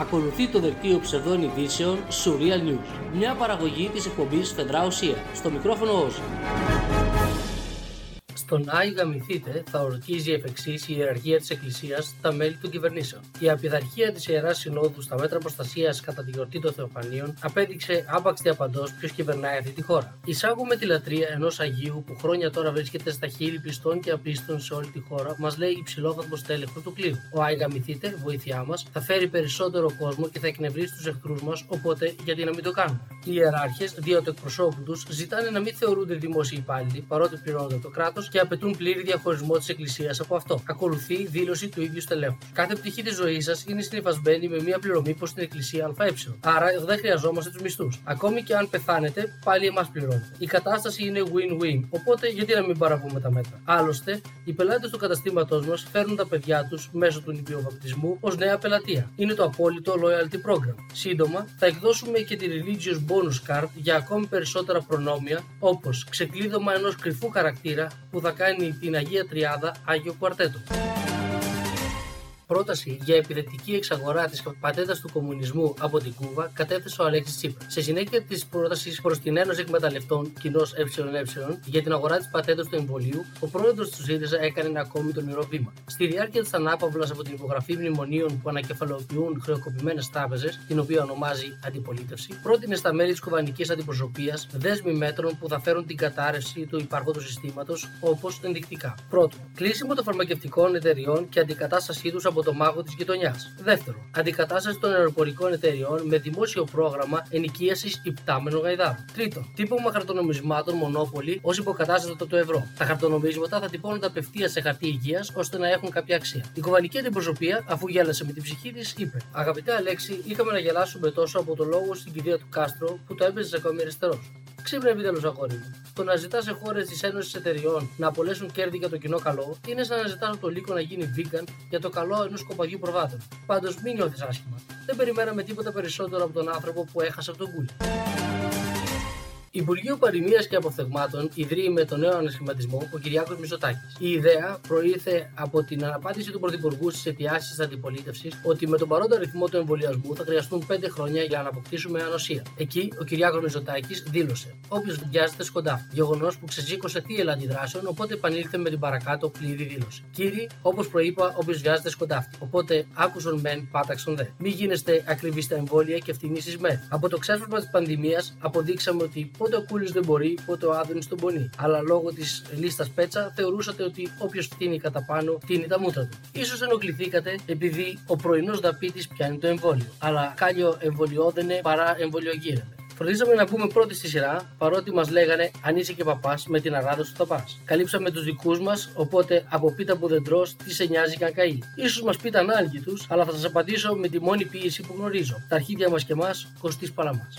Ακολουθεί το δελτίο ψευδών ειδήσεων Surreal News. Μια παραγωγή της εκπομπής Φεδρά Ουσία. Στο μικρόφωνο Όζη. Στον Άι Γαμηθείτε θα ορκίζει εφ' εξή η ιεραρχία της Εκκλησίας τα μέλη των κυβερνήσεων. Η απειθαρχία της Ιεράς Συνόδου στα μέτρα προστασίας κατά τη γιορτή των Θεοφανίων απέδειξε άπαξ διαπαντός ποιος κυβερνάει αυτή τη χώρα. Εισάγουμε τη λατρεία ενός Αγίου που χρόνια τώρα βρίσκεται στα χείλη πιστών και απίστων σε όλη τη χώρα, μας λέει υψηλόβαθμος τέλεχος του κλείου. Ο Άι Γαμηθείτε, βοήθειά μας, θα φέρει περισσότερο κόσμο και θα εκνευρίσει τους εχθρούς μας, οπότε γιατί να μην το κάνουμε; Οι ιεράρχες, δύο του εκπροσώπου τους, ζητάνε να μην θεωρούνται δημόσιοι υπάλληλοι παρότι πληρώνονται το κράτος και απαιτούν πλήρη διαχωρισμό της Εκκλησίας από αυτό. Ακολουθεί δήλωση του ίδιου στελέχου. Κάθε πτυχή της ζωής σας είναι συνυφασμένη με μια πληρωμή προς την Εκκλησία ΑΕ. Άρα δεν χρειαζόμαστε τους μισθούς. Ακόμη και αν πεθάνετε, πάλι εμάς πληρώνετε. Η κατάσταση είναι win-win, οπότε γιατί να μην παραβούμε τα μέτρα; Άλλωστε, οι πελάτες του καταστήματός μας φέρνουν τα παιδιά τους μέσω του νηπιοβαπτισμού ως νέα πελατεία. Είναι το απόλυτο loyalty program. Σύντομα, θα εκδώσουμε και τη Religious Bonus Card για ακόμη περισσότερα προνόμια, όπως ξεκλείδωμα ενός κρυφού χαρακτήρα που θα κάνει την Αγία Τριάδα Άγιο Κουαρτέτο πρόταση για επιθετική εξαγορά της πατέντα του κομμουνισμού από την Κούβα κατέθεσε ο Αλέξης Τσίπρα. Σε συνέχεια της πρότασης προς την Ένωση Εκμεταλλευτών, κοινός ΕΕ, για την αγορά της πατέντα του εμβολίου, ο πρόεδρος του ΣΥΡΙΖΑ έκανε ένα ακόμη τολμηρό βήμα. Στη διάρκεια της ανάπαυλας από την υπογραφή μνημονίων που ανακεφαλοποιούν χρεοκοπημένες τράπεζες, την οποία ονομάζει αντιπολίτευση, πρότεινε στα μέλη της κουβανικής αντιπροσωπείας δέσμη μέτρων που θα φέρουν την κατάρρευση του υπάρχοντος συστήματος, όπως ενδεικτικά. Πρώτον, κλείσιμο των φαρμακευτικών εταιριών και αντικατάστασή τους από από το μάγο της γειτονιάς. Δεύτερο, αντικατάσταση των αεροπορικών εταιριών με δημόσιο πρόγραμμα ενοικίασης υπτάμενων γαϊδάρων. Τρίτο, τύπωμα χαρτονομισμάτων μονόπολη ως υποκατάστατο του ευρώ. Τα χαρτονομίσματα θα τυπώνονται απευθείας σε χαρτί υγείας ώστε να έχουν κάποια αξία. Η κουβανική αντιπροσωπεία, αφού γέλασε με την ψυχή της, είπε: Αγαπητέ Αλέξη, είχαμε να γελάσουμε τόσο από το λόγο στην κηδεία του Κάστρο που το έπαιζες ακόμη αριστερός. Ξύπνα επιτέλου, αγόρι μου. Το να ζητάς σε χώρες της Ένωσης Εταιριών να απολέσουν κέρδη για το κοινό καλό είναι σαν να ζητάς από το λύκο να γίνει vegan για το καλό ενός κοπαγιού προβάτων. Πάντως μην νιώθεις άσχημα. Δεν περιμέναμε τίποτα περισσότερο από τον άνθρωπο που έχασε από τον κούλι. Υπουργείο Παροιμίας και Αποφθεγμάτων ιδρύει με τον νέο ανασχηματισμό ο Κυριάκος Μητσοτάκης. Η ιδέα προήλθε από την αναπάντηση του Πρωθυπουργού στις αιτιάσεις της αντιπολίτευσης ότι με τον παρόντα ρυθμό του εμβολιασμού θα χρειαστούν 5 χρόνια για να αποκτήσουμε ανοσία. Εκεί ο Κυριάκος Μητσοτάκης δήλωσε: Όποιος βιάζεται σκοντά. Γεγονός που ξεσήκωσε θύελα αντιδράσεων, οπότε επανήλθε με την παρακάτω πλήρη δήλωση. Κύριοι, όπως προείπα, όποιος βιάζεται σκοντά. Οπότε άκουσον μεν, πάταξον δε. Μην γίνεστε ακριβεί στα εμβόλια και ευθυνήσει με. Από το ξέσπασμα της πανδημίας αποδείξαμε ότι Πότε ο Κούλης δεν μπορεί, πότε ο Άδωνης τον πονεί. Αλλά λόγω της λίστας πέτσα θεωρούσατε ότι όποιος φτύνει κατά πάνω, φτύνει τα μούτρα του. σω ενοχληθήκατε επειδή ο πρωινός δαπίτης πιάνει το εμβόλιο. Αλλά κάλιο εμβολιόδενε παρά εμβολιογύρευε. Φροντίσαμε να πούμε πρώτη στη σειρά, παρότι μας λέγανε αν είσαι και παπάς με την αράδοση του θα πας. Καλύψαμε τους δικούς μας, οπότε από πίτα που δεν τρώ, τι σε νοιάζει καν καεί. σω μας πείτε άλγη τους, αλλά θα σας απαντήσω με τη μόνη πίεση που γνωρίζω. Τα αρχίδια μας και εμάς, κοστή παρά μας.